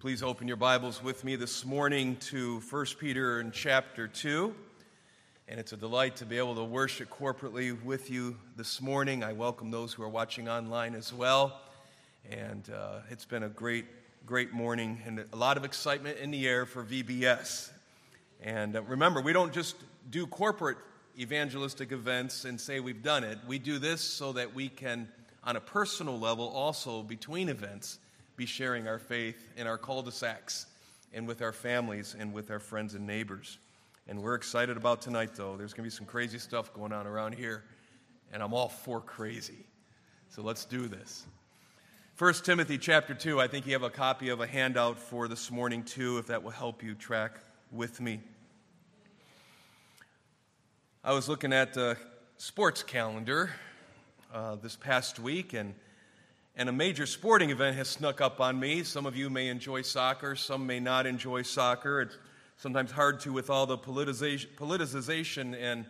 Please open your Bibles with me this morning to 1 Peter in chapter 2. And it's a delight to be able to worship corporately with you this morning. I welcome those who are watching online as well. And uh, it's been a great, great morning and a lot of excitement in the air for VBS. And uh, remember, we don't just do corporate evangelistic events and say we've done it. We do this so that we can, on a personal level, also between events, be sharing our faith in our cul de sacs and with our families and with our friends and neighbors. And we're excited about tonight, though. There's going to be some crazy stuff going on around here, and I'm all for crazy. So let's do this. 1 Timothy chapter 2, I think you have a copy of a handout for this morning, too, if that will help you track with me. I was looking at the sports calendar uh, this past week, and and a major sporting event has snuck up on me. Some of you may enjoy soccer, some may not enjoy soccer. It's sometimes hard to with all the politicization and,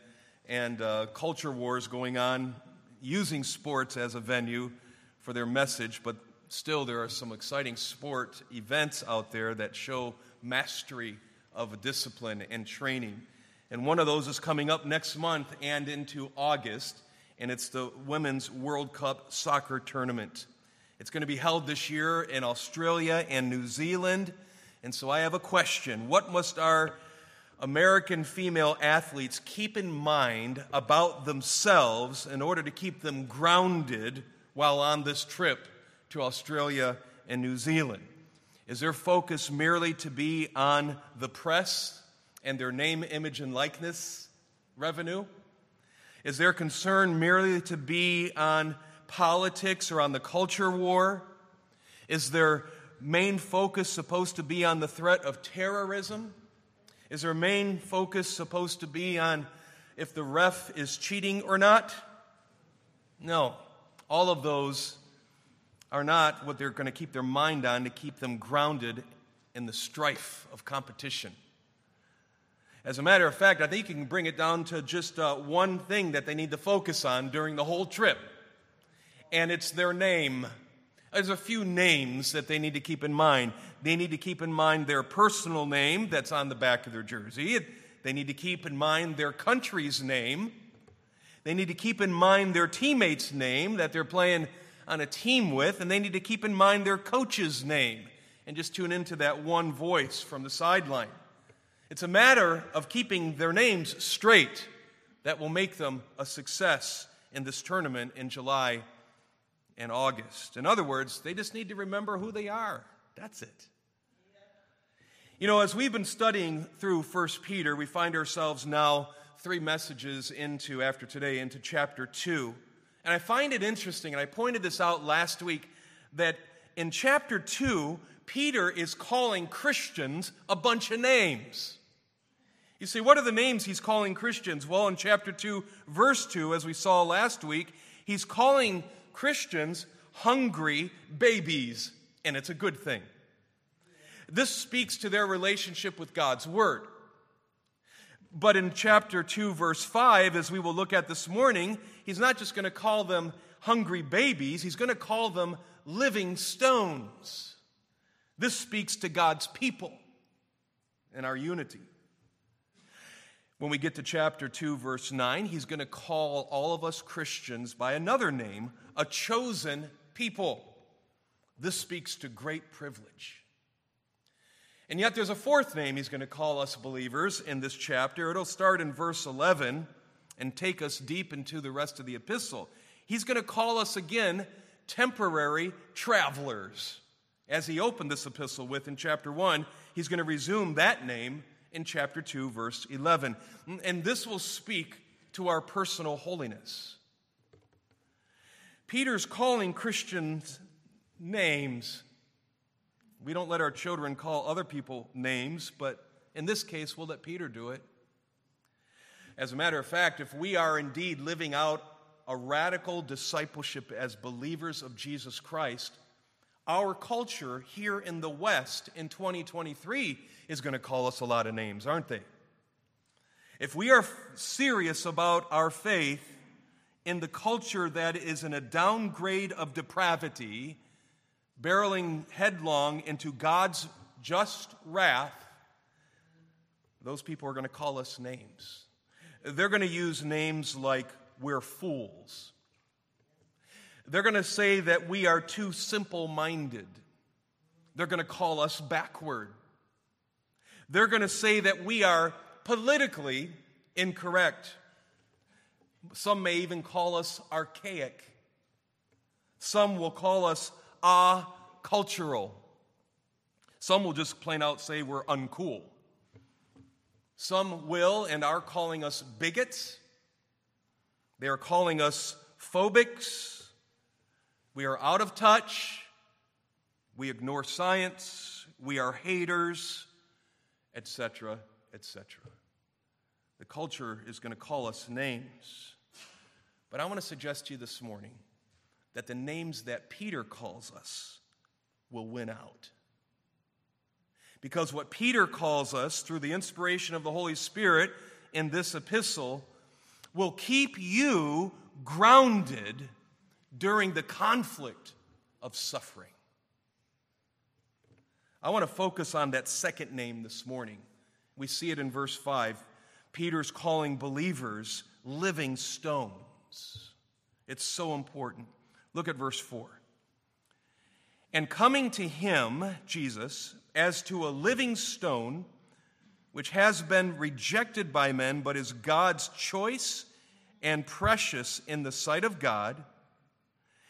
and uh, culture wars going on, using sports as a venue for their message, but still there are some exciting sport events out there that show mastery of discipline and training. And one of those is coming up next month and into August, and it's the Women's World Cup Soccer Tournament. It's going to be held this year in Australia and New Zealand. And so I have a question What must our American female athletes keep in mind about themselves in order to keep them grounded while on this trip to Australia and New Zealand? Is their focus merely to be on the press and their name, image, and likeness revenue? Is their concern merely to be on politics or on the culture war? Is their main focus supposed to be on the threat of terrorism? Is their main focus supposed to be on if the ref is cheating or not? No. All of those are not what they're going to keep their mind on to keep them grounded in the strife of competition. As a matter of fact, I think you can bring it down to just uh, one thing that they need to focus on during the whole trip and it's their name. There's a few names that they need to keep in mind. They need to keep in mind their personal name that's on the back of their jersey. They need to keep in mind their country's name. They need to keep in mind their teammate's name that they're playing on a team with. And they need to keep in mind their coach's name and just tune into that one voice from the sideline. It's a matter of keeping their names straight that will make them a success in this tournament in July and August. In other words, they just need to remember who they are. That's it. You know, as we've been studying through 1 Peter, we find ourselves now three messages into, after today, into chapter 2. And I find it interesting, and I pointed this out last week, that in chapter 2, Peter is calling Christians a bunch of names. You see, what are the names he's calling Christians? Well, in chapter 2, verse 2, as we saw last week, he's calling Christians hungry babies, and it's a good thing. This speaks to their relationship with God's Word. But in chapter 2, verse 5, as we will look at this morning, he's not just going to call them hungry babies, he's going to call them living stones. This speaks to God's people and our unity. When we get to chapter 2, verse 9, he's going to call all of us Christians by another name, a chosen people. This speaks to great privilege. And yet, there's a fourth name he's going to call us believers in this chapter. It'll start in verse 11 and take us deep into the rest of the epistle. He's going to call us again temporary travelers. As he opened this epistle with in chapter 1, he's going to resume that name in chapter 2, verse 11. And this will speak to our personal holiness. Peter's calling Christians names. We don't let our children call other people names, but in this case, we'll let Peter do it. As a matter of fact, if we are indeed living out a radical discipleship as believers of Jesus Christ, our culture here in the West in 2023 is going to call us a lot of names, aren't they? If we are serious about our faith in the culture that is in a downgrade of depravity, barreling headlong into God's just wrath, those people are going to call us names. They're going to use names like we're fools. They're going to say that we are too simple minded. They're going to call us backward. They're going to say that we are politically incorrect. Some may even call us archaic. Some will call us ah cultural. Some will just plain out say we're uncool. Some will and are calling us bigots. They are calling us phobics. We are out of touch. We ignore science. We are haters, etc., etc. The culture is going to call us names. But I want to suggest to you this morning that the names that Peter calls us will win out. Because what Peter calls us through the inspiration of the Holy Spirit in this epistle will keep you grounded during the conflict of suffering. I want to focus on that second name this morning. We see it in verse 5. Peter's calling believers living stones. It's so important. Look at verse 4. And coming to him, Jesus, as to a living stone, which has been rejected by men, but is God's choice and precious in the sight of God,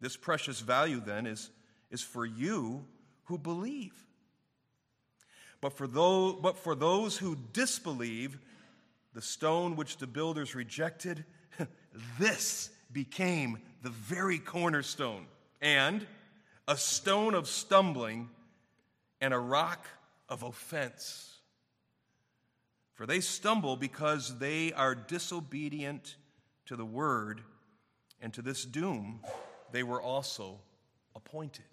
This precious value, then, is, is for you who believe. But for, those, but for those who disbelieve, the stone which the builders rejected, this became the very cornerstone and a stone of stumbling and a rock of offense. For they stumble because they are disobedient to the word, and to this doom they were also appointed.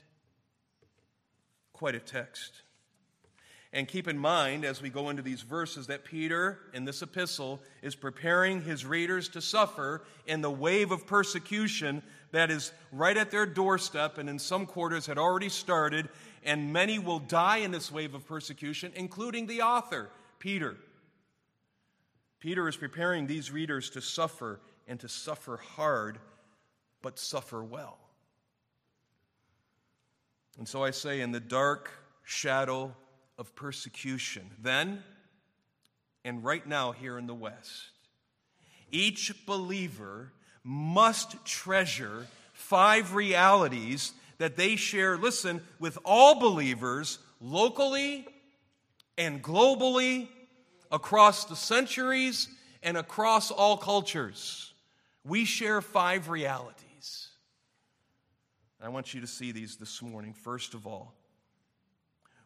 Quite a text. And keep in mind as we go into these verses that Peter, in this epistle, is preparing his readers to suffer in the wave of persecution that is right at their doorstep and in some quarters had already started, and many will die in this wave of persecution, including the author, Peter. Peter is preparing these readers to suffer and to suffer hard, but suffer well. And so I say, in the dark shadow of persecution, then and right now here in the West, each believer must treasure five realities that they share, listen, with all believers locally and globally, across the centuries and across all cultures. We share five realities. I want you to see these this morning. First of all,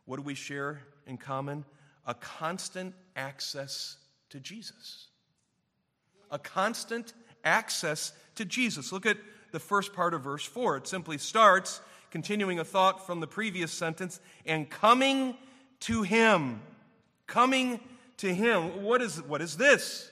what do we share in common? A constant access to Jesus. A constant access to Jesus. Look at the first part of verse 4. It simply starts, continuing a thought from the previous sentence, and coming to Him. Coming to Him. What is, what is this?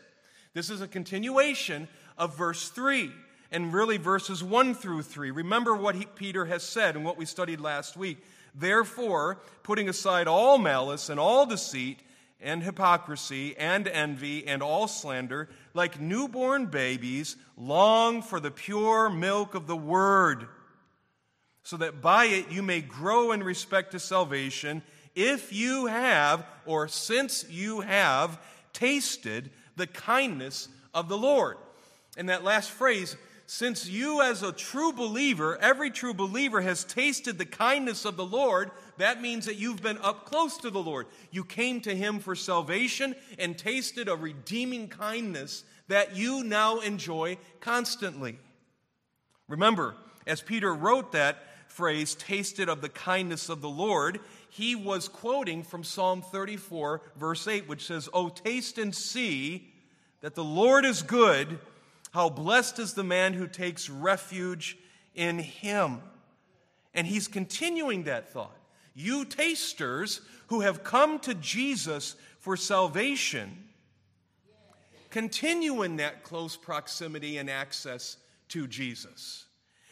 This is a continuation of verse 3 and really verses 1 through 3. Remember what he, Peter has said and what we studied last week. Therefore, putting aside all malice and all deceit, and hypocrisy and envy and all slander, like newborn babies, long for the pure milk of the word, so that by it you may grow in respect to salvation, if you have, or since you have, tasted the kindness of the Lord. And that last phrase, since you, as a true believer, every true believer has tasted the kindness of the Lord, that means that you've been up close to the Lord. You came to Him for salvation and tasted a redeeming kindness that you now enjoy constantly. Remember, as Peter wrote that phrase, tasted of the kindness of the Lord, he was quoting from Psalm 34, verse 8, which says, Oh, taste and see that the Lord is good. How blessed is the man who takes refuge in him. And he's continuing that thought. You tasters who have come to Jesus for salvation, continue in that close proximity and access to Jesus.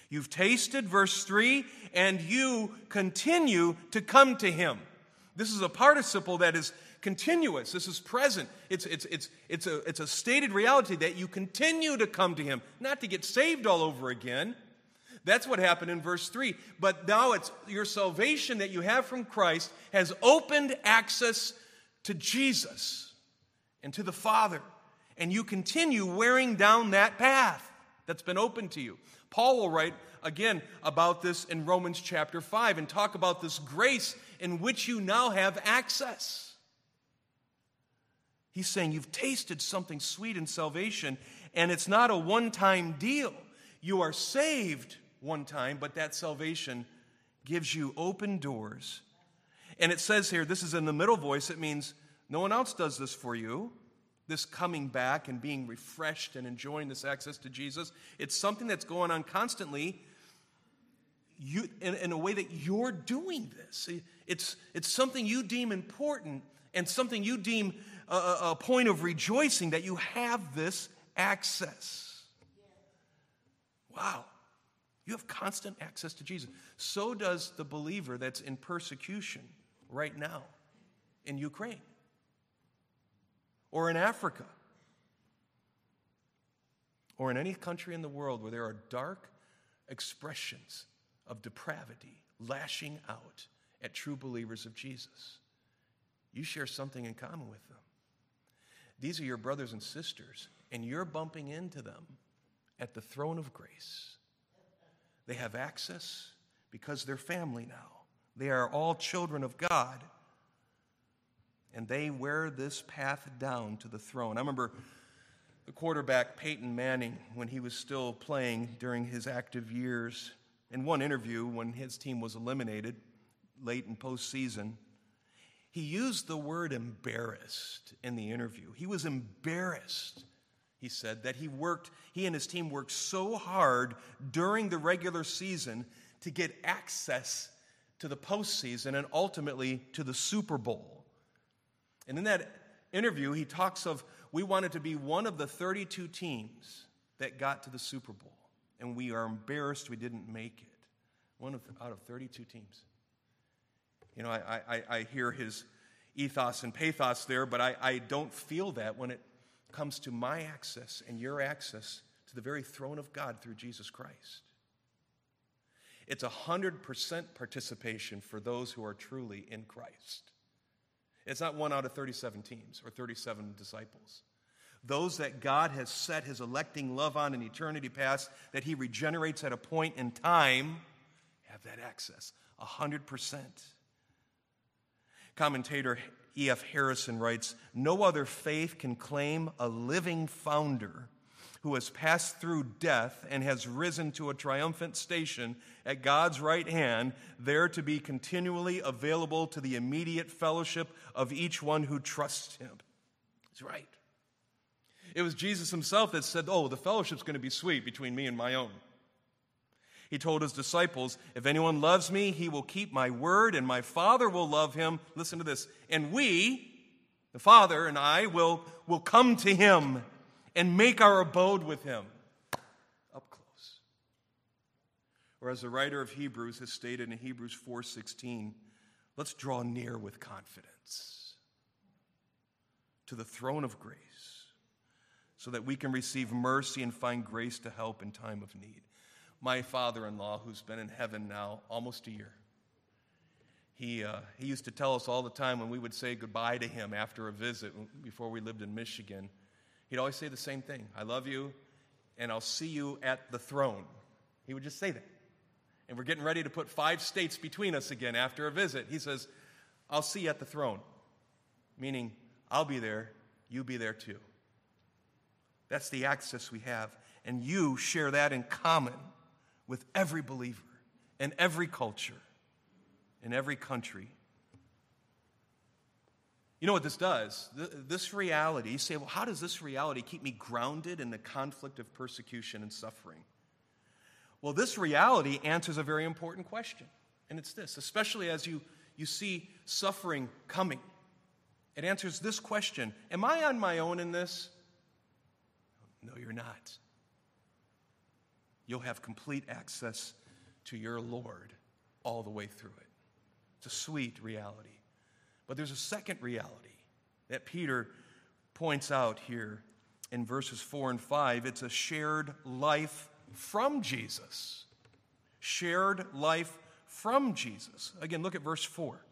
You've tasted, verse 3, and you continue to come to him. This is a participle that is continuous. This is present. It's, it's, it's, it's, a, it's a stated reality that you continue to come to him, not to get saved all over again. That's what happened in verse 3. But now it's your salvation that you have from Christ has opened access to Jesus and to the Father and you continue wearing down that path that's been open to you. Paul will write again about this in Romans chapter 5 and talk about this grace in which you now have access. He's saying you've tasted something sweet in salvation, and it's not a one time deal. You are saved one time, but that salvation gives you open doors. And it says here, this is in the middle voice, it means no one else does this for you this coming back and being refreshed and enjoying this access to Jesus. It's something that's going on constantly you, in, in a way that you're doing this. It's, it's something you deem important and something you deem a, a point of rejoicing that you have this access. Wow. You have constant access to Jesus. So does the believer that's in persecution right now in Ukraine or in Africa or in any country in the world where there are dark expressions of depravity lashing out at true believers of Jesus. You share something in common with them. These are your brothers and sisters, and you're bumping into them at the throne of grace. They have access because they're family now. They are all children of God and they wear this path down to the throne. I remember the quarterback Peyton Manning when he was still playing during his active years. In one interview, when his team was eliminated late in postseason, he used the word embarrassed in the interview. He was embarrassed, he said, that he worked, he and his team worked so hard during the regular season to get access to the postseason and ultimately to the Super Bowl. And in that interview, he talks of we wanted to be one of the 32 teams that got to the Super Bowl, and we are embarrassed we didn't make it. One of, out of 32 teams. You know, I, I, I hear his ethos and pathos there, but I, I don't feel that when it comes to my access and your access to the very throne of God through Jesus Christ. It's 100% participation for those who are truly in Christ. It's not one out of 37 teams or 37 disciples. Those that God has set his electing love on in eternity past, that he regenerates at a point in time, have that access 100%. Commentator E.F. Harrison writes No other faith can claim a living founder who has passed through death and has risen to a triumphant station at God's right hand, there to be continually available to the immediate fellowship of each one who trusts him. He's right. It was Jesus himself that said, Oh, the fellowship's going to be sweet between me and my own. He told his disciples, If anyone loves me, he will keep my word, and my Father will love him. Listen to this. And we, the Father and I, will, will come to him and make our abode with him up close. Or as the writer of Hebrews has stated in Hebrews 4:16, let's draw near with confidence to the throne of grace so that we can receive mercy and find grace to help in time of need. My father-in-law who's been in heaven now almost a year. He, uh, he used to tell us all the time when we would say goodbye to him after a visit before we lived in Michigan he'd always say the same thing I love you, and I'll see you at the throne. He would just say that. And we're getting ready to put five states between us again after a visit. He says, I'll see you at the throne, meaning I'll be there, you be there too. That's the access we have. And you share that in common with every believer in every culture, in every country You know what this does? This reality, you say, well, how does this reality keep me grounded in the conflict of persecution and suffering? Well, this reality answers a very important question, and it's this, especially as you, you see suffering coming. It answers this question Am I on my own in this? No, you're not. You'll have complete access to your Lord all the way through it. It's a sweet reality. But there's a second reality that Peter points out here in verses 4 and 5. It's a shared life from Jesus. Shared life from Jesus. Again, look at verse 4.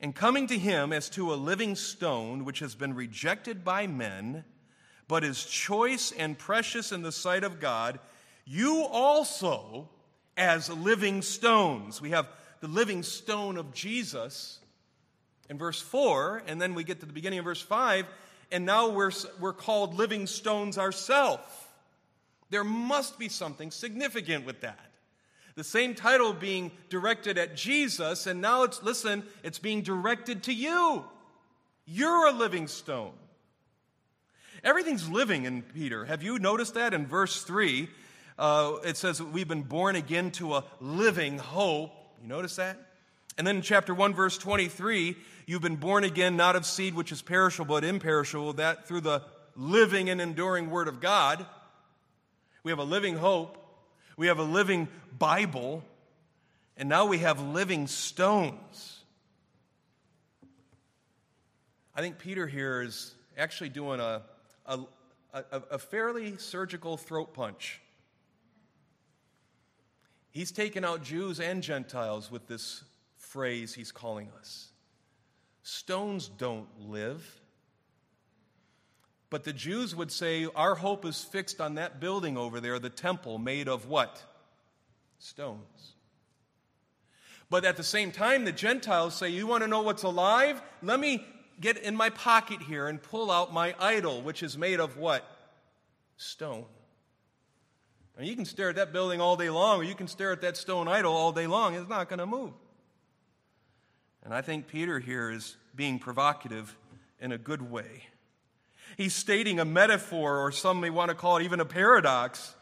And coming to him as to a living stone, which has been rejected by men, but is choice and precious in the sight of God, you also, as living stones. We have the living stone of Jesus in verse 4, and then we get to the beginning of verse 5, and now we're, we're called living stones ourselves. There must be something significant with that. The same title being directed at Jesus, and now it's, listen, it's being directed to you. You're a living stone. Everything's living in Peter. Have you noticed that in verse 3? Uh, it says we've been born again to a living hope. You notice that? And then in chapter 1, verse 23, you've been born again not of seed which is perishable but imperishable, that through the living and enduring Word of God. We have a living hope. We have a living Bible. And now we have living stones. I think Peter here is actually doing a, a, a, a fairly surgical throat punch. He's taken out Jews and Gentiles with this phrase he's calling us. Stones don't live. But the Jews would say, Our hope is fixed on that building over there, the temple made of what? Stones. But at the same time, the Gentiles say, You want to know what's alive? Let me get in my pocket here and pull out my idol, which is made of what? Stone. And you can stare at that building all day long, or you can stare at that stone idol all day long. It's not going to move. And I think Peter here is being provocative in a good way. He's stating a metaphor, or some may want to call it even a paradox.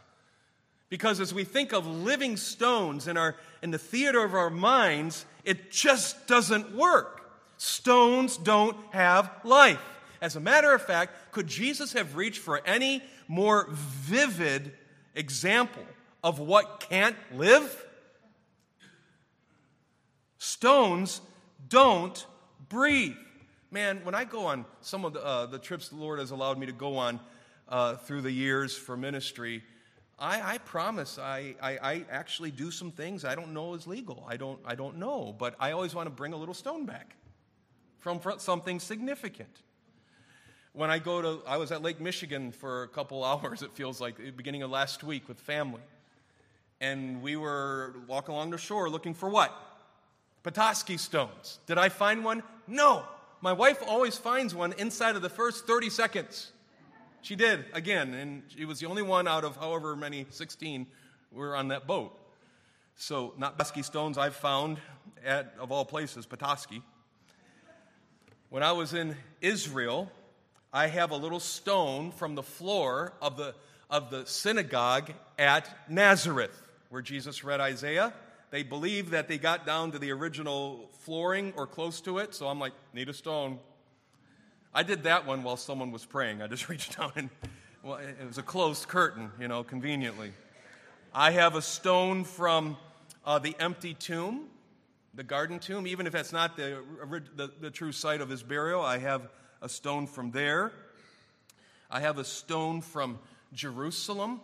Because as we think of living stones in, our, in the theater of our minds, it just doesn't work. Stones don't have life. As a matter of fact, could Jesus have reached for any more vivid example of what can't live? Stones don't breathe. Man, when I go on some of the, uh, the trips the Lord has allowed me to go on uh, through the years for ministry, I, I promise I, I, I, actually do some things I don't know is legal. I don't, I don't know, but I always want to bring a little stone back from something significant. When I go to, I was at Lake Michigan for a couple hours, it feels like, beginning of last week with family. And we were walking along the shore looking for what? Petoskey stones. Did I find one? No. My wife always finds one inside of the first 30 seconds. She did, again, and she was the only one out of however many 16 were on that boat. So, not Petoskey stones I've found at, of all places, Petoskey. When I was in Israel, I have a little stone from the floor of the, of the synagogue at Nazareth, where Jesus read Isaiah they believe that they got down to the original flooring or close to it, so I'm like, need a stone. I did that one while someone was praying. I just reached down and, well, it was a closed curtain, you know, conveniently. I have a stone from uh, the empty tomb, the garden tomb, even if that's not the, the, the true site of his burial, I have a stone from there. I have a stone from Jerusalem.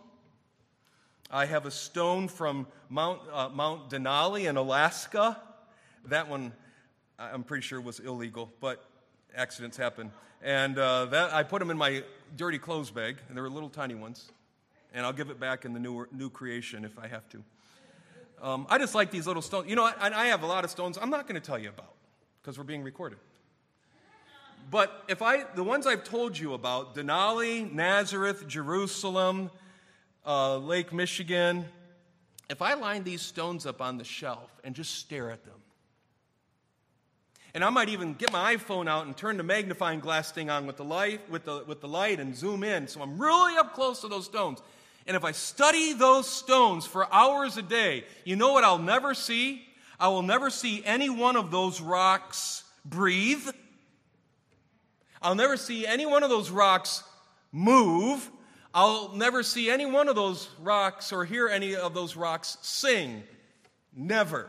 I have a stone from Mount, uh, Mount Denali in Alaska. That one, I'm pretty sure, was illegal, but accidents happen. And uh, that, I put them in my dirty clothes bag, and they were little tiny ones. And I'll give it back in the new, new creation if I have to. Um, I just like these little stones. You know, I, I have a lot of stones I'm not going to tell you about because we're being recorded. But if I, the ones I've told you about, Denali, Nazareth, Jerusalem, uh, Lake Michigan, if I line these stones up on the shelf and just stare at them, And I might even get my iPhone out and turn the magnifying glass thing on with the light, with the, with the light and zoom in so I'm really up close to those stones. And if I study those stones for hours a day, you know what I'll never see? I will never see any one of those rocks breathe. I'll never see any one of those rocks move. I'll never see any one of those rocks or hear any of those rocks sing. Never.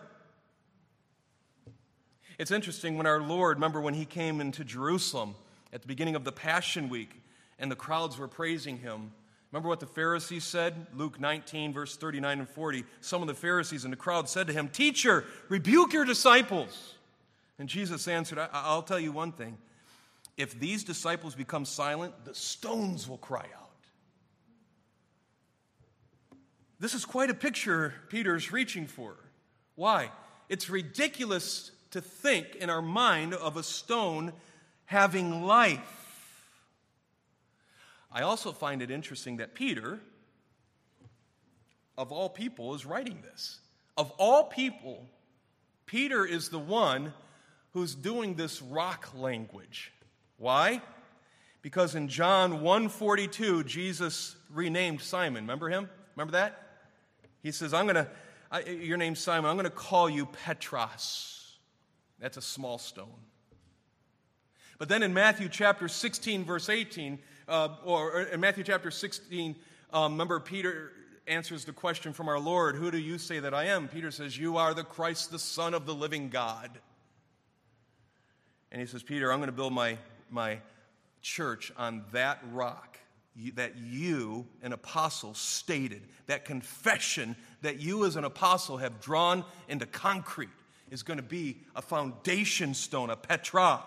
It's interesting when our Lord, remember when he came into Jerusalem at the beginning of the Passion Week and the crowds were praising him. Remember what the Pharisees said? Luke 19, verse 39 and 40. Some of the Pharisees in the crowd said to him, Teacher, rebuke your disciples. And Jesus answered, I'll tell you one thing. If these disciples become silent, the stones will cry out. This is quite a picture Peter's reaching for. Why? It's ridiculous to think in our mind of a stone having life. I also find it interesting that Peter, of all people, is writing this. Of all people, Peter is the one who's doing this rock language. Why? Because in John 1:42 Jesus renamed Simon. Remember him? Remember that? He says, "I'm going to your name's Simon. I'm going to call you Petros." That's a small stone. But then in Matthew chapter 16, verse 18, uh, or in Matthew chapter 16, um, remember Peter answers the question from our Lord, Who do you say that I am? Peter says, You are the Christ, the Son of the living God. And he says, Peter, I'm going to build my, my church on that rock that you, an apostle, stated, that confession that you as an apostle have drawn into concrete is going to be a foundation stone, a Petra.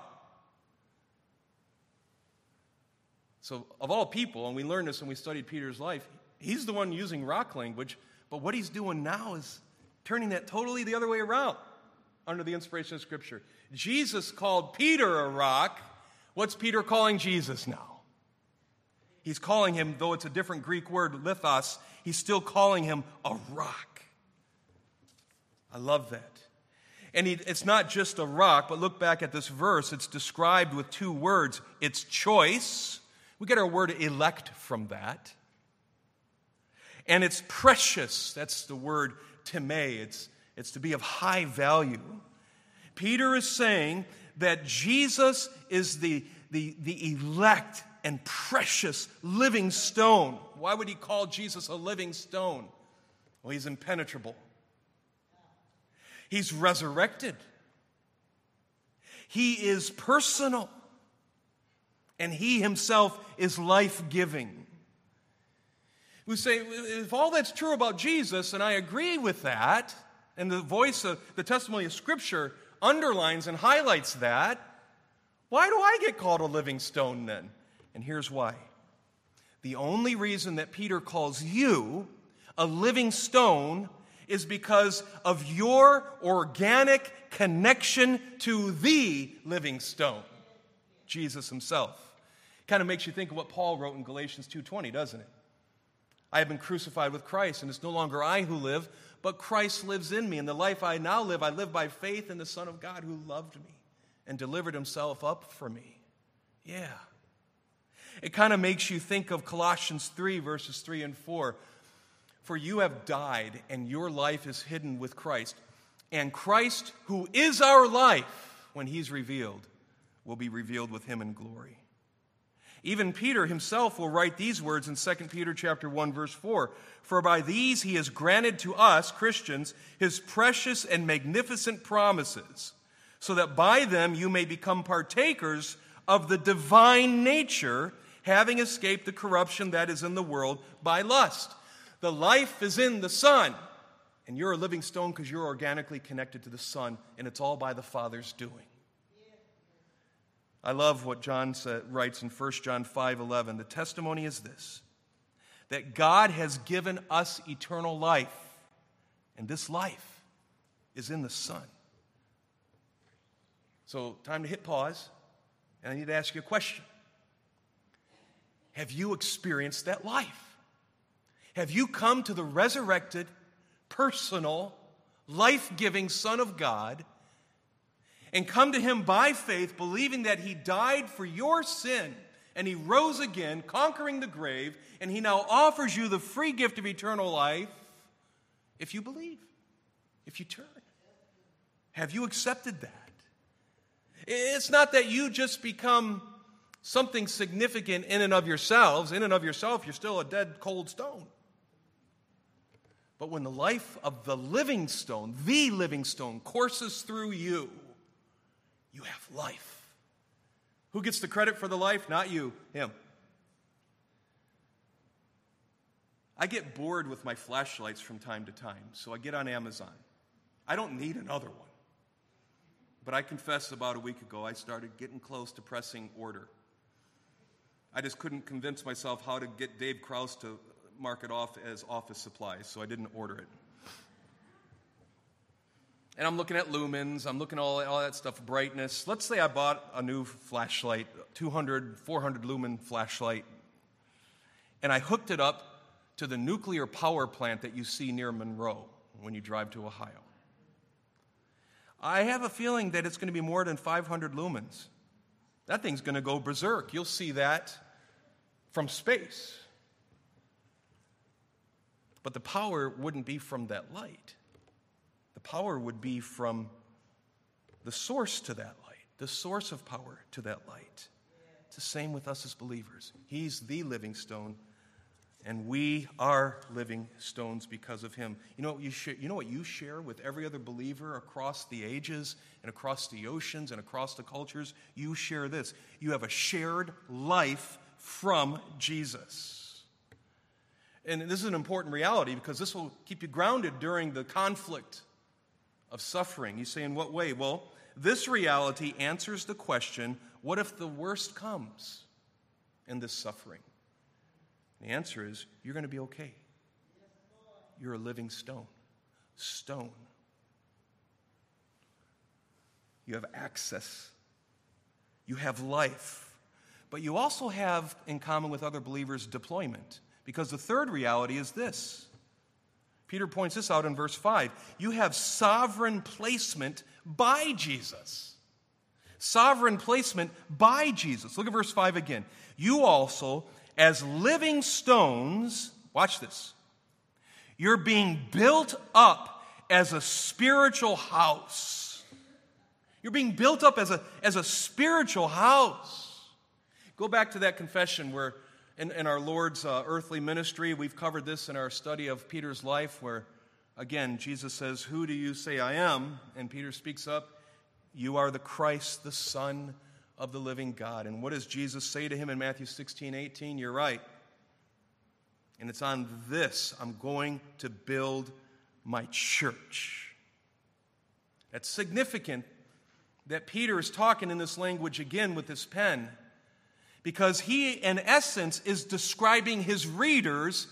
So, of all people, and we learned this when we studied Peter's life, he's the one using rock language, but what he's doing now is turning that totally the other way around under the inspiration of Scripture. Jesus called Peter a rock. What's Peter calling Jesus now? He's calling him, though it's a different Greek word, lithos, he's still calling him a rock. I love that. And he, it's not just a rock, but look back at this verse. It's described with two words it's choice. We get our word elect from that. And it's precious. That's the word time. It's, it's to be of high value. Peter is saying that Jesus is the, the, the elect and precious living stone. Why would he call Jesus a living stone? Well, he's impenetrable. He's resurrected. He is personal. And He Himself is life giving. We say, if all that's true about Jesus, and I agree with that, and the voice of the testimony of Scripture underlines and highlights that, why do I get called a living stone then? And here's why. The only reason that Peter calls you a living stone is because of your organic connection to the living stone, Jesus himself. Kind of makes you think of what Paul wrote in Galatians 2:20, doesn't it? I have been crucified with Christ, and it's no longer I who live, but Christ lives in me. And the life I now live, I live by faith in the Son of God who loved me and delivered himself up for me. Yeah. It kind of makes you think of Colossians 3, verses 3 and 4. For you have died, and your life is hidden with Christ. And Christ, who is our life, when he's revealed, will be revealed with him in glory. Even Peter himself will write these words in 2 Peter chapter 1 verse 4, for by these he has granted to us Christians his precious and magnificent promises, so that by them you may become partakers of the divine nature, having escaped the corruption that is in the world by lust. The life is in the Son. And you're a living stone because you're organically connected to the Son, and it's all by the Father's doing. I love what John writes in 1 John 5 11. The testimony is this that God has given us eternal life, and this life is in the Son. So, time to hit pause, and I need to ask you a question Have you experienced that life? Have you come to the resurrected, personal, life giving Son of God? And come to him by faith, believing that he died for your sin and he rose again, conquering the grave, and he now offers you the free gift of eternal life if you believe, if you turn. Have you accepted that? It's not that you just become something significant in and of yourselves. In and of yourself, you're still a dead, cold stone. But when the life of the living stone, the living stone, courses through you, you have life. Who gets the credit for the life? Not you, him. I get bored with my flashlights from time to time, so I get on Amazon. I don't need another one. But I confess about a week ago, I started getting close to pressing order. I just couldn't convince myself how to get Dave Kraus to mark it off as office supplies, so I didn't order it. And I'm looking at lumens, I'm looking at all, all that stuff, brightness. Let's say I bought a new flashlight, 200, 400 lumen flashlight, and I hooked it up to the nuclear power plant that you see near Monroe when you drive to Ohio. I have a feeling that it's going to be more than 500 lumens. That thing's going to go berserk. You'll see that from space. But the power wouldn't be from that light. Power would be from the source to that light, the source of power to that light. It's the same with us as believers. He's the living stone and we are living stones because of him. You know what you share, you know what you share with every other believer across the ages and across the oceans and across the cultures? You share this. You have a shared life from Jesus. And this is an important reality because this will keep you grounded during the conflict of suffering. You say, in what way? Well, this reality answers the question what if the worst comes in this suffering? The answer is you're going to be okay. You're a living stone. Stone. You have access. You have life. But you also have, in common with other believers, deployment. Because the third reality is this Peter points this out in verse 5. You have sovereign placement by Jesus. Sovereign placement by Jesus. Look at verse 5 again. You also as living stones, watch this, you're being built up as a spiritual house. You're being built up as a, as a spiritual house. Go back to that confession where in, in our Lord's uh, earthly ministry, we've covered this in our study of Peter's life, where again, Jesus says, Who do you say I am? And Peter speaks up, You are the Christ, the Son of the living God. And what does Jesus say to him in Matthew 16, 18? You're right. And it's on this I'm going to build my church. That's significant that Peter is talking in this language again with his pen because he, in essence, is describing his readers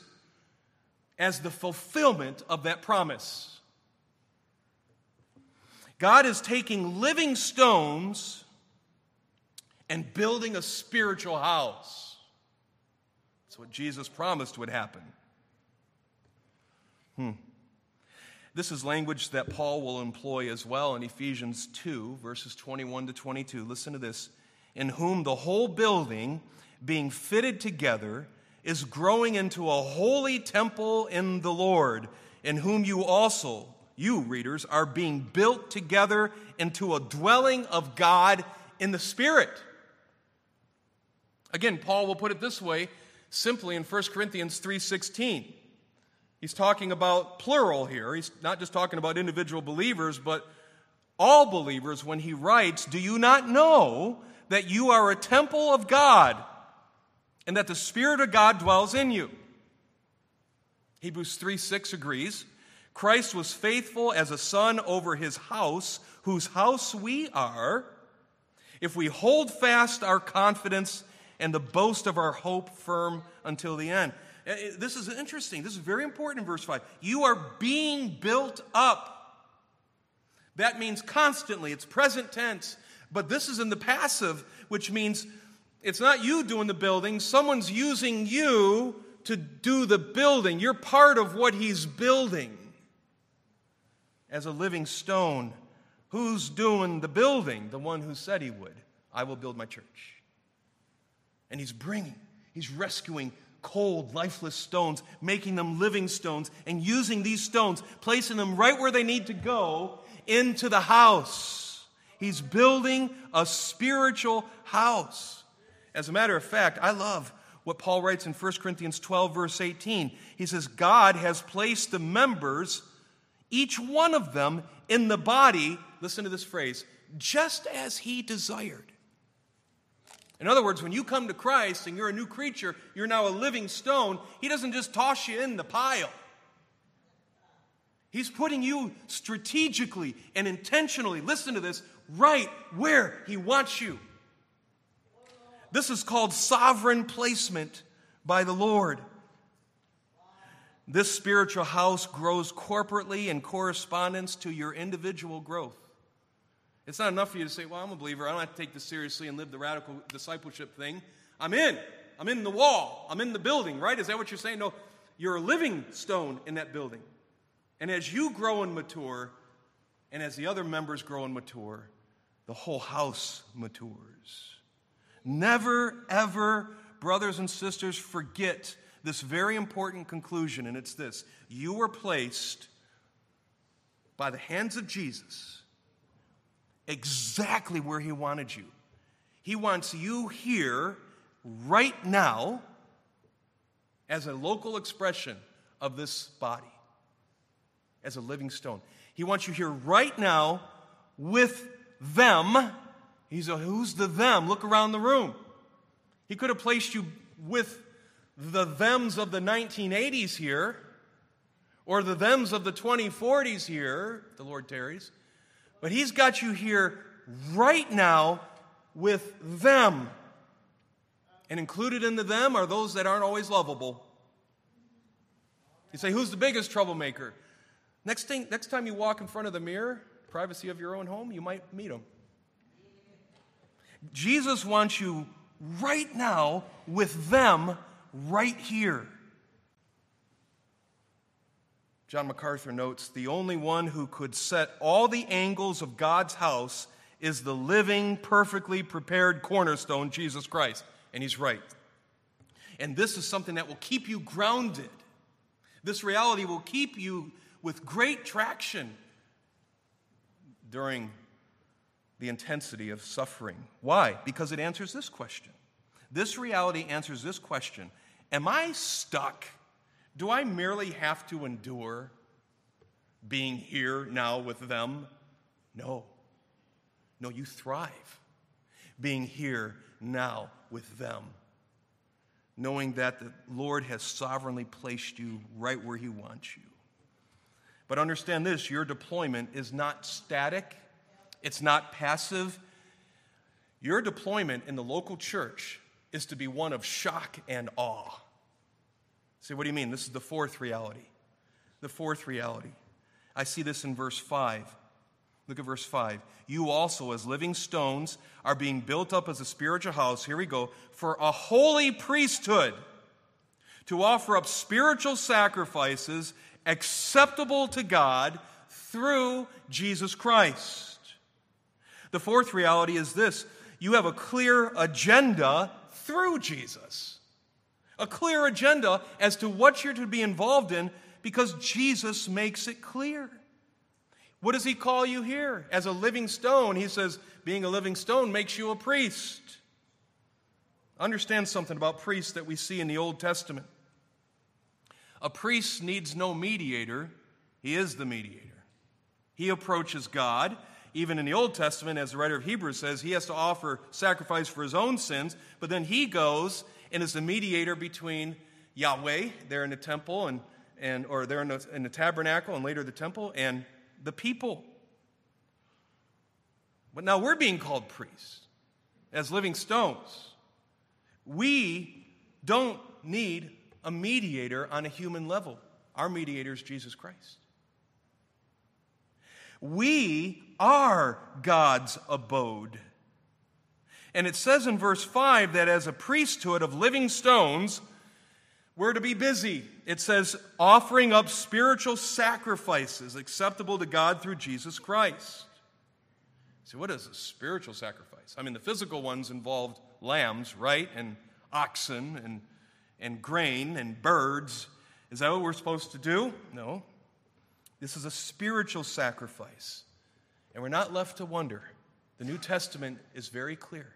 as the fulfillment of that promise. God is taking living stones and building a spiritual house. That's what Jesus promised would happen. Hmm. This is language that Paul will employ as well in Ephesians 2, verses 21 to 22. Listen to this. In whom the whole building, being fitted together, is growing into a holy temple in the Lord, in whom you also, you readers, are being built together into a dwelling of God in the Spirit. Again, Paul will put it this way simply in 1 Corinthians 3:16. He's talking about plural here. He's not just talking about individual believers, but all believers when he writes, "Do you not know that you are a temple of God and that the spirit of God dwells in you?" Hebrews 3:6 agrees. Christ was faithful as a son over his house, whose house we are, if we hold fast our confidence and the boast of our hope firm until the end. Uh, this is interesting. This is very important in verse 5. You are being built up. That means constantly, it's present tense. But this is in the passive, which means it's not you doing the building, someone's using you to do the building. You're part of what he's building as a living stone Who's doing the building? The one who said he would. I will build my church. And he's bringing, he's rescuing cold, lifeless stones, making them living stones, and using these stones, placing them right where they need to go into the house. He's building a spiritual house. As a matter of fact, I love what Paul writes in 1 Corinthians 12, verse 18. He says, God has placed the members, each one of them, in the body, listen to this phrase, just as he desired. In other words, when you come to Christ and you're a new creature, you're now a living stone, he doesn't just toss you in the pile. He's putting you strategically and intentionally, listen to this, right where he wants you. This is called sovereign placement by the Lord. This spiritual house grows corporately in correspondence to your individual growth. It's not enough for you to say, Well, I'm a believer. I don't have to take this seriously and live the radical discipleship thing. I'm in. I'm in the wall. I'm in the building, right? Is that what you're saying? No, you're a living stone in that building. And as you grow and mature, and as the other members grow and mature, the whole house matures. Never, ever, brothers and sisters, forget this very important conclusion, and it's this you were placed by the hands of Jesus exactly where He wanted you. He wants you here right now as a local expression of this body, as a living stone. He wants you here right now with them He's a, who's the them? Look around the room. He could have placed you with the thems of the 1980s here, or the thems of the 2040s here, the Lord tarries. But He's got you here right now with them. And included in the them are those that aren't always lovable. You say, who's the biggest troublemaker? Next, thing, next time you walk in front of the mirror, privacy of your own home, you might meet him. Jesus wants you right now with them right here. John MacArthur notes the only one who could set all the angles of God's house is the living, perfectly prepared cornerstone, Jesus Christ. And he's right. And this is something that will keep you grounded. This reality will keep you with great traction during the intensity of suffering. Why? Because it answers this question. This reality answers this question Am I stuck? Do I merely have to endure being here now with them? No. No, you thrive being here now with them, knowing that the Lord has sovereignly placed you right where He wants you. But understand this your deployment is not static it's not passive. Your deployment in the local church is to be one of shock and awe. See, what do you mean? This is the fourth reality. The fourth reality. I see this in verse 5. Look at verse 5. You also, as living stones, are being built up as a spiritual house. Here we go. For a holy priesthood to offer up spiritual sacrifices acceptable to God through Jesus Christ. The fourth reality is this you have a clear agenda through Jesus. A clear agenda as to what you're to be involved in because Jesus makes it clear. What does he call you here? As a living stone, he says, being a living stone makes you a priest. Understand something about priests that we see in the Old Testament. A priest needs no mediator, he is the mediator. He approaches God even in the Old Testament, as the writer of Hebrews says, he has to offer sacrifice for his own sins, but then he goes and is the mediator between Yahweh, there in the temple, and, and, or there in the, in the tabernacle, and later the temple, and the people. But now we're being called priests as living stones. We don't need a mediator on a human level. Our mediator is Jesus Christ. We are God's abode. And it says in verse 5 that as a priesthood of living stones, we're to be busy. It says, offering up spiritual sacrifices acceptable to God through Jesus Christ. So, what is a spiritual sacrifice? I mean, the physical ones involved lambs, right? And oxen and, and grain and birds. Is that what we're supposed to do? No. This is a spiritual sacrifice. And we're not left to wonder. The New Testament is very clear.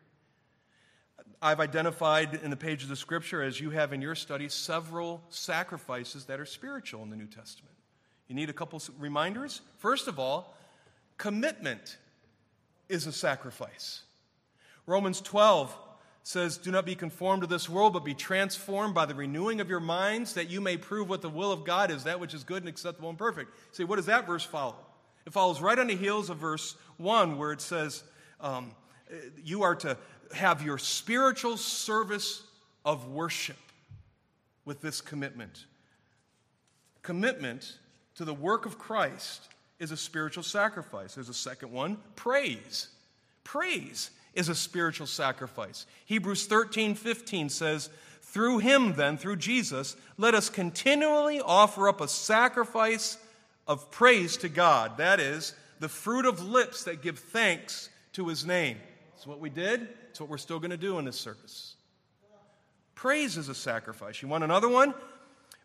I've identified in the page of the Scripture, as you have in your study, several sacrifices that are spiritual in the New Testament. You need a couple reminders? First of all, commitment is a sacrifice. Romans 12 says, Do not be conformed to this world, but be transformed by the renewing of your minds, that you may prove what the will of God is, that which is good and acceptable and perfect. See, what does that verse follow? It follows right on the heels of verse 1, where it says, um, You are to have your spiritual service of worship with this commitment. Commitment to the work of Christ is a spiritual sacrifice. There's a second one praise. Praise is a spiritual sacrifice. Hebrews 13 15 says, Through him, then, through Jesus, let us continually offer up a sacrifice of praise to God. That is, the fruit of lips that give thanks to his name. That's what we did. It's what we're still going to do in this service. Praise is a sacrifice. You want another one?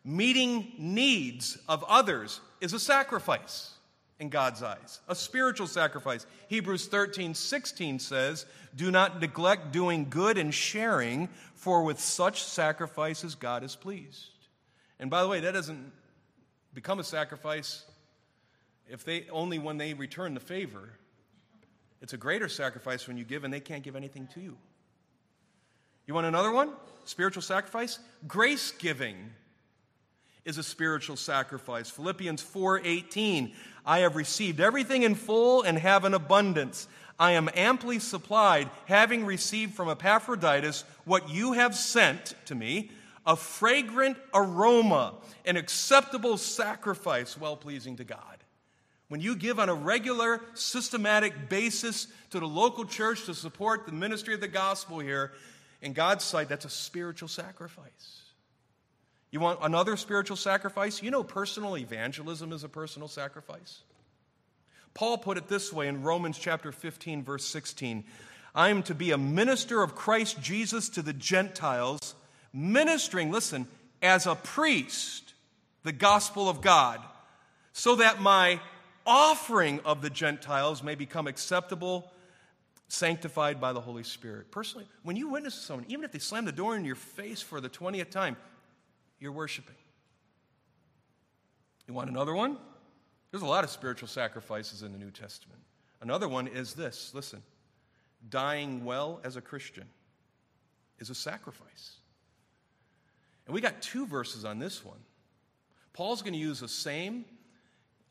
Meeting needs of others is a sacrifice in God's eyes, a spiritual sacrifice. Hebrews 13, 16 says, Do not neglect doing good and sharing, for with such sacrifices God is pleased. And by the way, that doesn't become a sacrifice if they only when they return the favor. It's a greater sacrifice when you give and they can't give anything to you. You want another one? Spiritual sacrifice? Grace giving is a spiritual sacrifice. Philippians 4:18, I have received everything in full and have an abundance. I am amply supplied, having received from Epaphroditus what you have sent to me, a fragrant aroma, an acceptable sacrifice, well pleasing to God. When you give on a regular, systematic basis to the local church to support the ministry of the gospel here, in God's sight, that's a spiritual sacrifice. You want another spiritual sacrifice? You know, personal evangelism is a personal sacrifice. Paul put it this way in Romans chapter 15, verse 16 I am to be a minister of Christ Jesus to the Gentiles, ministering, listen, as a priest, the gospel of God, so that my offering of the Gentiles may become acceptable, sanctified by the Holy Spirit. Personally, when you witness someone, even if they slam the door in your face for the 20th time, you're worshiping. You want another one? There's a lot of spiritual sacrifices in the New Testament. Another one is this listen, dying well as a Christian is a sacrifice. And we got two verses on this one. Paul's going to use the same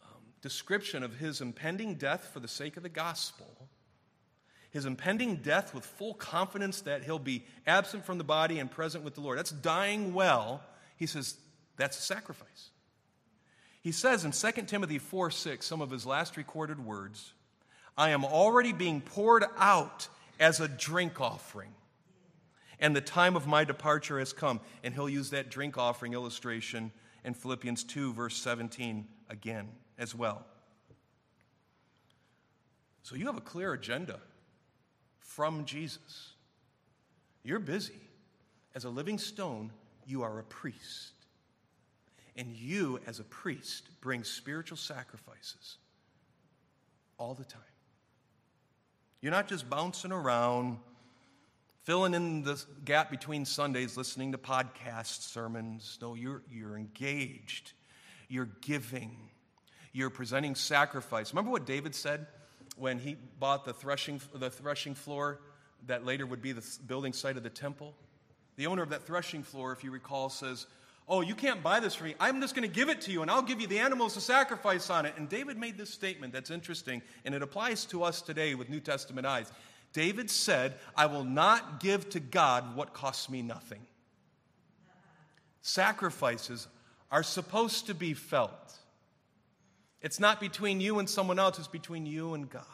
um, description of his impending death for the sake of the gospel, his impending death with full confidence that he'll be absent from the body and present with the Lord. That's dying well he says, that's a sacrifice. He says in 2 Timothy 4 6, some of his last recorded words, I am already being poured out as a drink offering, and the time of my departure has come. And he'll use that drink offering illustration in Philippians 2, verse 17 again as well. So you have a clear agenda from Jesus. You're busy as a living stone you are a priest. And you, as a priest, bring spiritual sacrifices all the time. You're not just bouncing around, filling in the gap between Sundays, listening to podcast sermons. No, you're, you're engaged, you're giving, you're presenting sacrifice. Remember what David said when he bought the threshing, the threshing floor that later would be the building site of the temple? The owner of that threshing floor, if you recall, says, Oh, you can't buy this for me. I'm just going to give it to you, and I'll give you the animals to sacrifice on it. And David made this statement that's interesting, and it applies to us today with New Testament eyes. David said, I will not give to God what costs me nothing. Sacrifices are supposed to be felt. It's not between you and someone else, it's between you and God.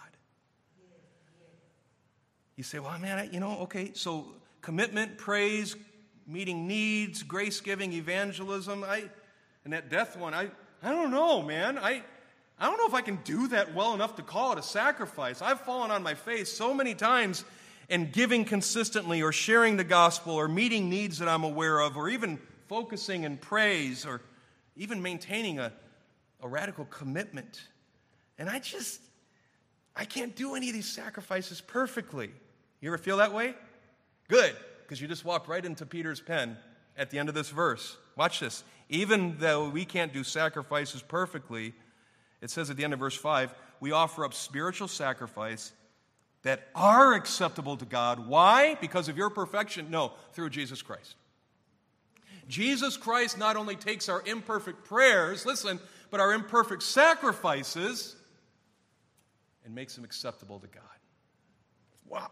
You say, well, man, I, you know, okay, so commitment, praise, meeting needs, grace giving, evangelism. I, and that death one, I, I don't know, man. I, I don't know if I can do that well enough to call it a sacrifice. I've fallen on my face so many times in giving consistently or sharing the gospel or meeting needs that I'm aware of or even focusing in praise or even maintaining a, a radical commitment. And I just, I can't do any of these sacrifices perfectly. You ever feel that way? Good, because you just walked right into Peter's pen at the end of this verse. Watch this. Even though we can't do sacrifices perfectly, it says at the end of verse 5 we offer up spiritual sacrifice that are acceptable to God. Why? Because of your perfection? No, through Jesus Christ. Jesus Christ not only takes our imperfect prayers, listen, but our imperfect sacrifices and makes them acceptable to God. Wow.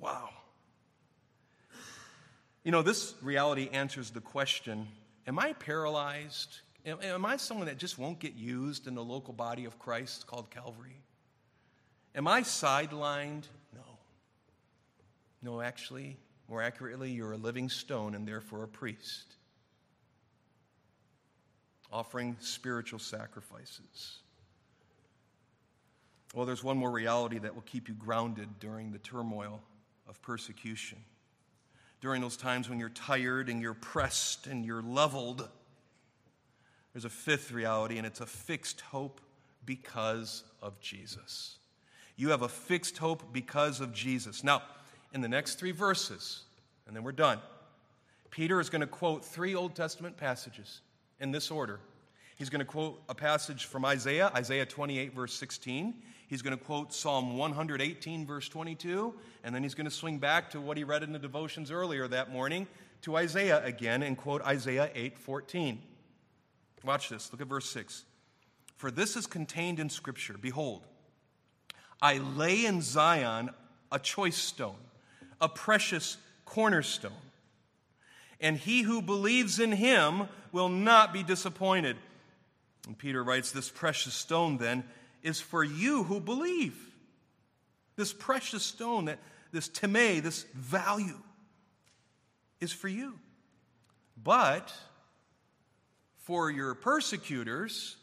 Wow. You know, this reality answers the question Am I paralyzed? Am I someone that just won't get used in the local body of Christ called Calvary? Am I sidelined? No. No, actually, more accurately, you're a living stone and therefore a priest, offering spiritual sacrifices. Well, there's one more reality that will keep you grounded during the turmoil of persecution. During those times when you're tired and you're pressed and you're leveled, there's a fifth reality, and it's a fixed hope because of Jesus. You have a fixed hope because of Jesus. Now, in the next three verses, and then we're done, Peter is going to quote three Old Testament passages in this order. He's going to quote a passage from Isaiah, Isaiah 28, verse 16. He's going to quote Psalm 118, verse 22. And then he's going to swing back to what he read in the devotions earlier that morning to Isaiah again and quote Isaiah 8, 14. Watch this. Look at verse 6. For this is contained in Scripture Behold, I lay in Zion a choice stone, a precious cornerstone. And he who believes in him will not be disappointed. And Peter writes, This precious stone then is for you who believe. This precious stone, that this time, this value, is for you. But for your persecutors,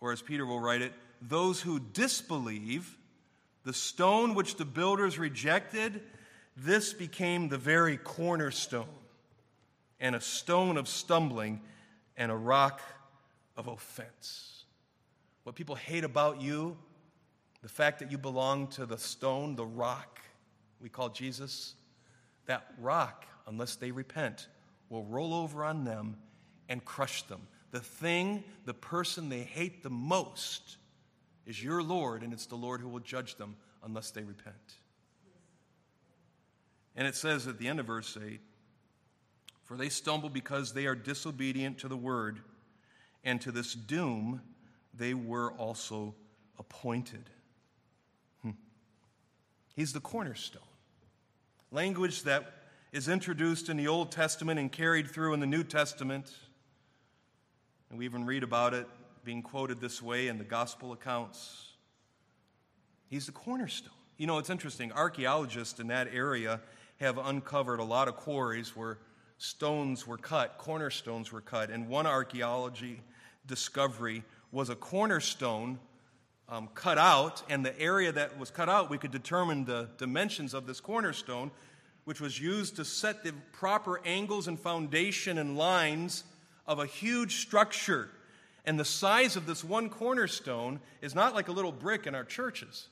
or as Peter will write it, those who disbelieve, the stone which the builders rejected, this became the very cornerstone, and a stone of stumbling, and a rock of offense. What people hate about you, the fact that you belong to the stone, the rock we call Jesus, that rock, unless they repent, will roll over on them and crush them. The thing, the person they hate the most is your Lord, and it's the Lord who will judge them unless they repent. And it says at the end of verse 8 For they stumble because they are disobedient to the word, and to this doom they were also appointed. Hmm. He's the cornerstone. Language that is introduced in the Old Testament and carried through in the New Testament. And we even read about it being quoted this way in the gospel accounts. He's the cornerstone. You know, it's interesting. Archaeologists in that area have uncovered a lot of quarries where stones were cut, cornerstones were cut. And one archaeology discovery was a cornerstone um, cut out, and the area that was cut out, we could determine the dimensions of this cornerstone, which was used to set the proper angles and foundation and lines of a huge structure. And the size of this one cornerstone is not like a little brick in our churches.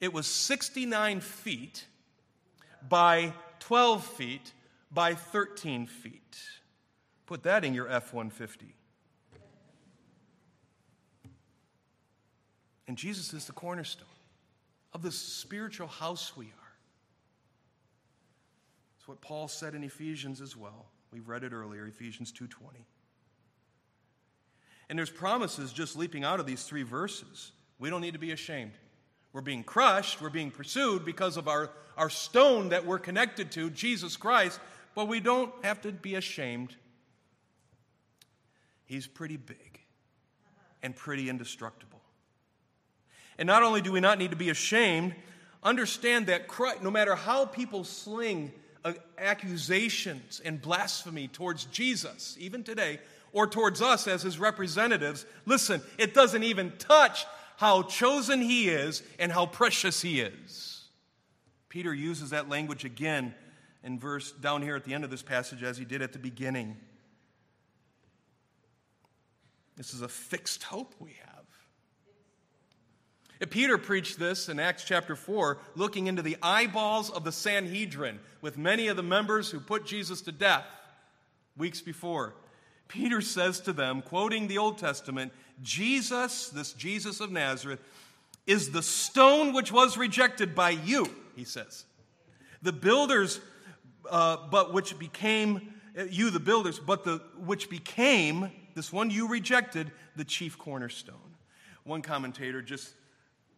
It was 69 feet by 12 feet by 13 feet. Put that in your F 150. And Jesus is the cornerstone of the spiritual house we are. It's what Paul said in Ephesians as well. We've read it earlier, Ephesians 2:20. And there's promises just leaping out of these three verses. We don't need to be ashamed. We're being crushed, we're being pursued because of our, our stone that we're connected to, Jesus Christ, but we don't have to be ashamed. He's pretty big and pretty indestructible. And not only do we not need to be ashamed, understand that Christ, no matter how people sling uh, accusations and blasphemy towards Jesus, even today, or towards us as his representatives, listen, it doesn't even touch how chosen he is and how precious he is. Peter uses that language again in verse down here at the end of this passage as he did at the beginning. This is a fixed hope we have. Peter preached this in Acts chapter 4, looking into the eyeballs of the Sanhedrin with many of the members who put Jesus to death weeks before. Peter says to them, quoting the Old Testament, Jesus, this Jesus of Nazareth, is the stone which was rejected by you, he says. The builders, uh, but which became, uh, you the builders, but the which became, this one you rejected, the chief cornerstone. One commentator just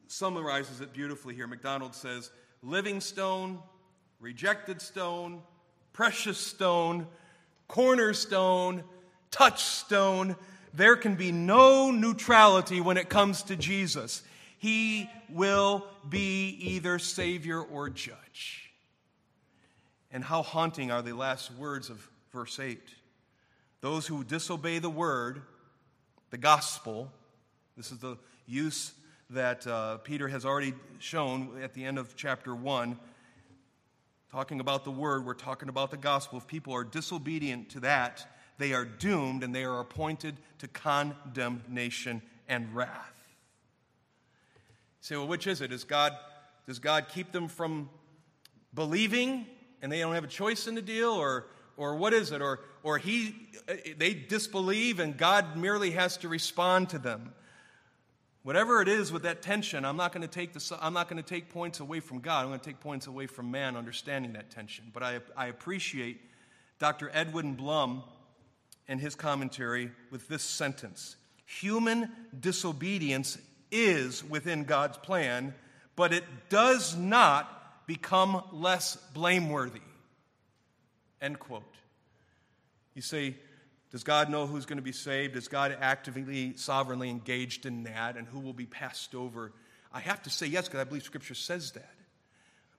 summarizes it beautifully here. MacDonald says, living stone, rejected stone, precious stone, cornerstone, touchstone. There can be no neutrality when it comes to Jesus. He will be either Savior or Judge. And how haunting are the last words of verse 8. Those who disobey the word, the gospel, this is the use that uh, Peter has already shown at the end of chapter 1. Talking about the word, we're talking about the gospel. If people are disobedient to that, they are doomed and they are appointed to condemnation and wrath. You say, well, which is it? Is God, does God keep them from believing and they don't have a choice in the deal? Or, or what is it? Or, or he, they disbelieve and God merely has to respond to them? Whatever it is with that tension, I'm not going to take, the, I'm not going to take points away from God. I'm going to take points away from man understanding that tension. But I, I appreciate Dr. Edwin Blum and his commentary with this sentence Human disobedience is within God's plan, but it does not become less blameworthy. End quote. You say, does God know who's going to be saved? Is God actively, sovereignly engaged in that and who will be passed over? I have to say yes because I believe Scripture says that.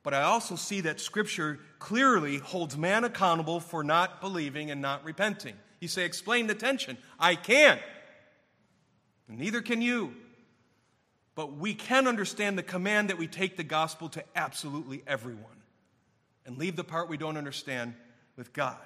But I also see that Scripture clearly holds man accountable for not believing and not repenting. You say, explain the tension. I can't. Neither can you. But we can understand the command that we take the gospel to absolutely everyone and leave the part we don't understand with God.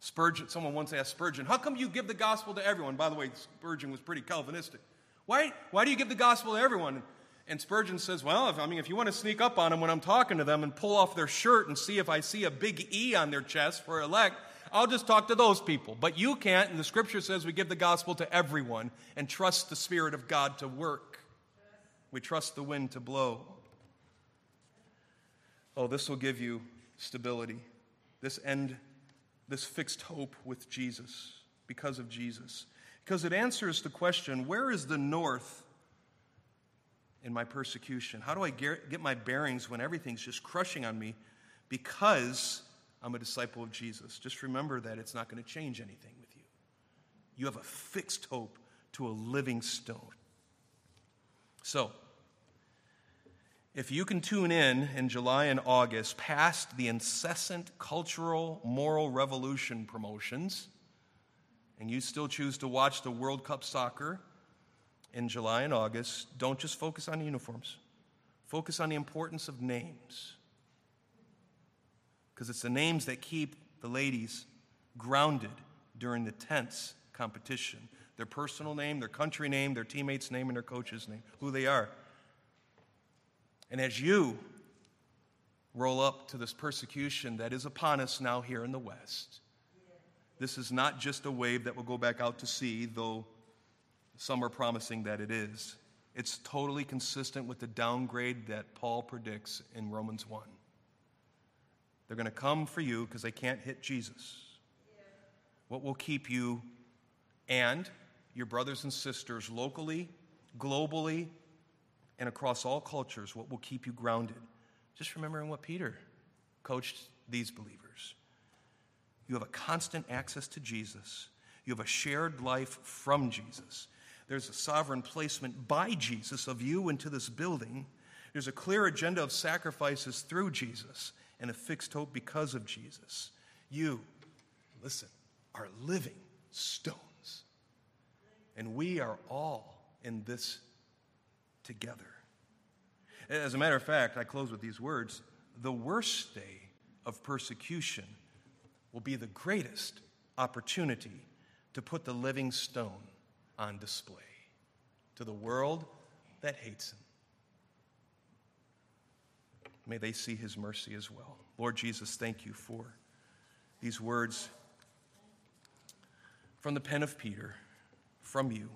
Spurgeon, someone once asked Spurgeon, How come you give the gospel to everyone? By the way, Spurgeon was pretty Calvinistic. Why, why do you give the gospel to everyone? And Spurgeon says, Well, if, I mean, if you want to sneak up on them when I'm talking to them and pull off their shirt and see if I see a big E on their chest for elect, I'll just talk to those people. But you can't, and the scripture says we give the gospel to everyone and trust the Spirit of God to work. We trust the wind to blow. Oh, this will give you stability. This end this fixed hope with Jesus, because of Jesus. Because it answers the question where is the north in my persecution? How do I get my bearings when everything's just crushing on me because I'm a disciple of Jesus? Just remember that it's not going to change anything with you. You have a fixed hope to a living stone. So, if you can tune in in July and August past the incessant cultural, moral revolution promotions, and you still choose to watch the World Cup soccer in July and August, don't just focus on uniforms. Focus on the importance of names. Because it's the names that keep the ladies grounded during the tense competition. Their personal name, their country name, their teammate's name, and their coach's name, who they are. And as you roll up to this persecution that is upon us now here in the West, this is not just a wave that will go back out to sea, though some are promising that it is. It's totally consistent with the downgrade that Paul predicts in Romans 1. They're going to come for you because they can't hit Jesus. What will keep you and your brothers and sisters locally, globally, and across all cultures what will keep you grounded. Just remembering what Peter coached these believers. You have a constant access to Jesus, you have a shared life from Jesus. There's a sovereign placement by Jesus of you into this building. There's a clear agenda of sacrifices through Jesus and a fixed hope because of Jesus. You, listen, are living stones. And we are all in this together. As a matter of fact, I close with these words the worst day of persecution will be the greatest opportunity to put the living stone on display to the world that hates him. May they see his mercy as well. Lord Jesus, thank you for these words from the pen of Peter, from you.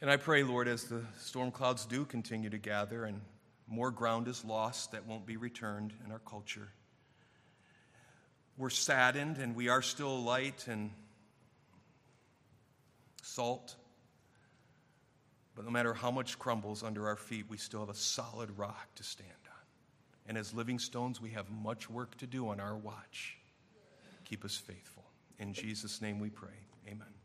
And I pray, Lord, as the storm clouds do continue to gather and more ground is lost that won't be returned in our culture, we're saddened and we are still light and salt. But no matter how much crumbles under our feet, we still have a solid rock to stand on. And as living stones, we have much work to do on our watch. Keep us faithful. In Jesus' name we pray. Amen.